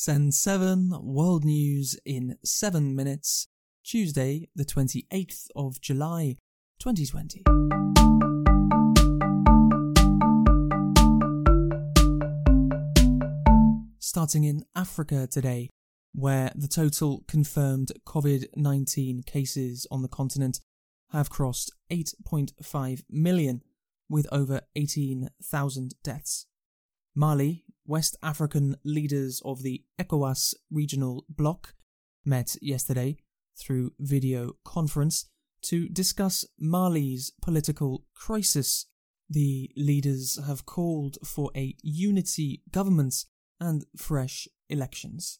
Send 7 World News in 7 minutes, Tuesday, the 28th of July, 2020. Starting in Africa today, where the total confirmed COVID 19 cases on the continent have crossed 8.5 million, with over 18,000 deaths. Mali, West African leaders of the ECOWAS regional bloc met yesterday through video conference to discuss Mali's political crisis. The leaders have called for a unity government and fresh elections.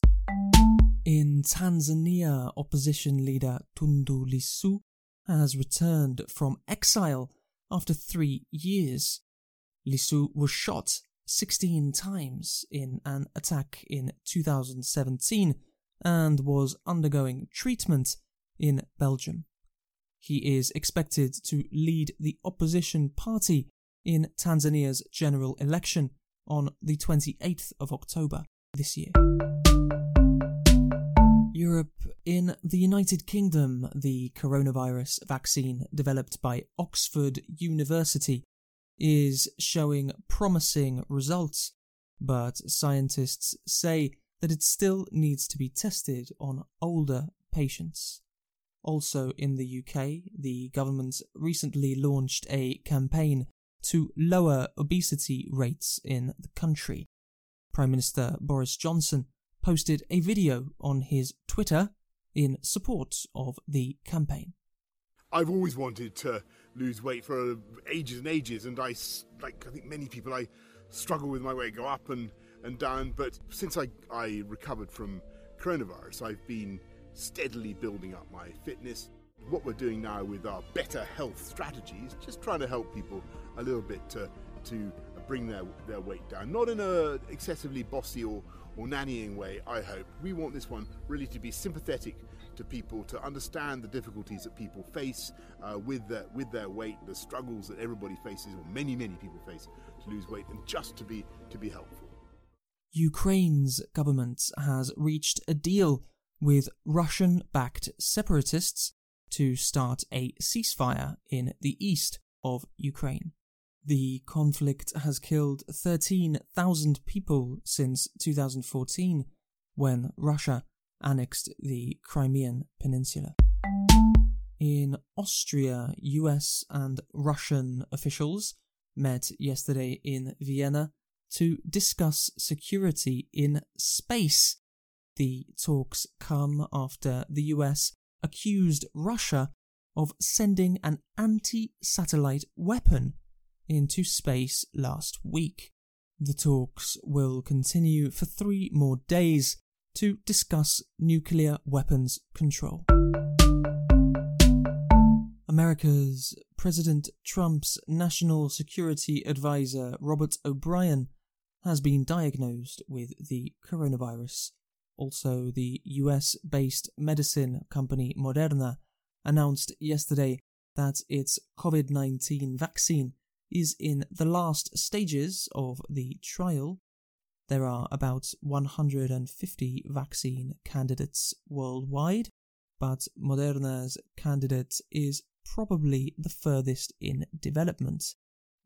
In Tanzania, opposition leader Tundu Lissu has returned from exile after three years. Lissu was shot 16 times in an attack in 2017 and was undergoing treatment in Belgium. He is expected to lead the opposition party in Tanzania's general election on the 28th of October this year. Europe. In the United Kingdom, the coronavirus vaccine developed by Oxford University is showing promising results, but scientists say that it still needs to be tested on older patients. Also in the UK, the government recently launched a campaign to lower obesity rates in the country. Prime Minister Boris Johnson posted a video on his Twitter in support of the campaign. I've always wanted to lose weight for ages and ages, and I, like I think many people, I struggle with my weight, go up and, and down. But since I, I recovered from coronavirus, I've been steadily building up my fitness. What we're doing now with our better health strategies, just trying to help people a little bit to, to bring their, their weight down. Not in a excessively bossy or, or nannying way, I hope. We want this one really to be sympathetic to people, to understand the difficulties that people face uh, with, their, with their weight, the struggles that everybody faces, or many, many people face to lose weight, and just to be, to be helpful. Ukraine's government has reached a deal with Russian backed separatists to start a ceasefire in the east of Ukraine. The conflict has killed 13,000 people since 2014 when Russia annexed the Crimean Peninsula. In Austria, US and Russian officials met yesterday in Vienna to discuss security in space. The talks come after the US accused Russia of sending an anti satellite weapon into space last week. The talks will continue for three more days to discuss nuclear weapons control. America's President Trump's National Security Advisor Robert O'Brien has been diagnosed with the coronavirus. Also, the US based medicine company Moderna announced yesterday that its COVID 19 vaccine is in the last stages of the trial. There are about 150 vaccine candidates worldwide, but Moderna's candidate is probably the furthest in development.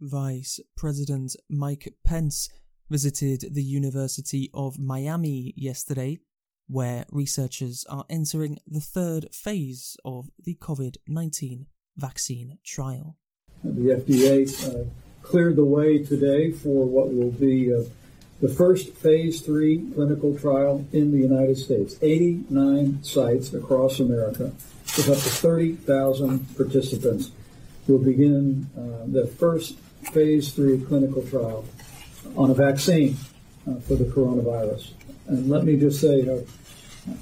Vice President Mike Pence visited the University of Miami yesterday, where researchers are entering the third phase of the COVID 19 vaccine trial. The FDA uh, cleared the way today for what will be uh, the first phase three clinical trial in the United States. 89 sites across America with up to 30,000 participants will begin uh, the first phase three clinical trial on a vaccine uh, for the coronavirus. And let me just say, uh,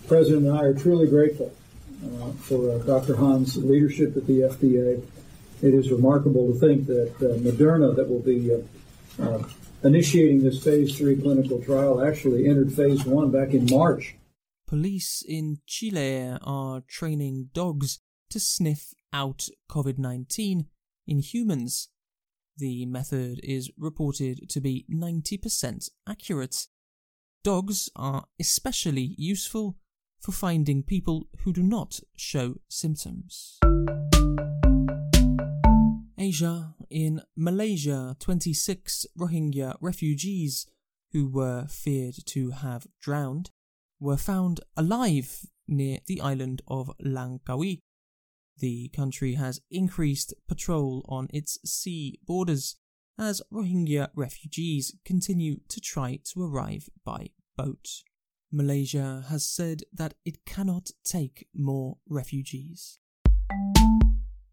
President and I are truly grateful uh, for Dr. Hahn's leadership at the FDA it is remarkable to think that uh, Moderna, that will be uh, uh, initiating this phase three clinical trial, actually entered phase one back in March. Police in Chile are training dogs to sniff out COVID 19 in humans. The method is reported to be 90% accurate. Dogs are especially useful for finding people who do not show symptoms. Asia, in Malaysia, 26 Rohingya refugees who were feared to have drowned were found alive near the island of Langkawi. The country has increased patrol on its sea borders as Rohingya refugees continue to try to arrive by boat. Malaysia has said that it cannot take more refugees.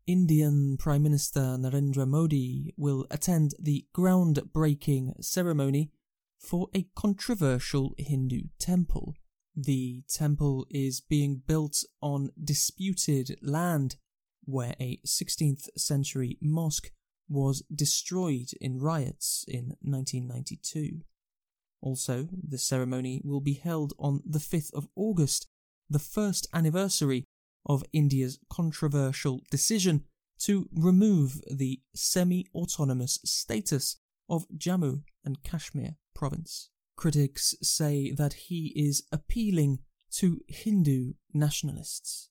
Indian Prime Minister Narendra Modi will attend the groundbreaking ceremony for a controversial Hindu temple. The temple is being built on disputed land where a 16th century mosque was destroyed in riots in 1992. Also, the ceremony will be held on the 5th of August, the first anniversary of India's controversial decision to remove the semi autonomous status of Jammu and Kashmir province. Critics say that he is appealing to Hindu nationalists.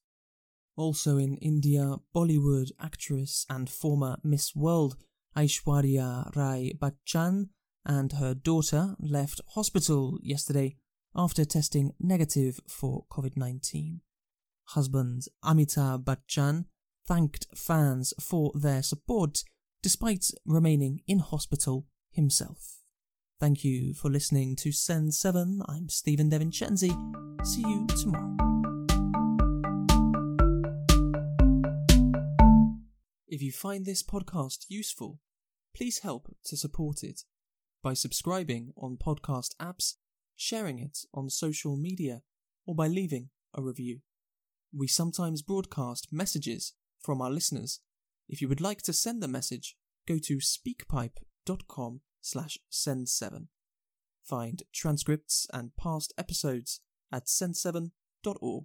Also in India, Bollywood actress and former Miss World Aishwarya Rai Bachchan and her daughter left hospital yesterday after testing negative for COVID 19. Husband Amitabh Bachchan thanked fans for their support despite remaining in hospital himself. Thank you for listening to Send 7. I'm Stephen DeVincenzi. See you tomorrow. If you find this podcast useful, please help to support it by subscribing on podcast apps, sharing it on social media, or by leaving a review. We sometimes broadcast messages from our listeners. If you would like to send a message, go to speakpipe.com slash send7. Find transcripts and past episodes at send7.org.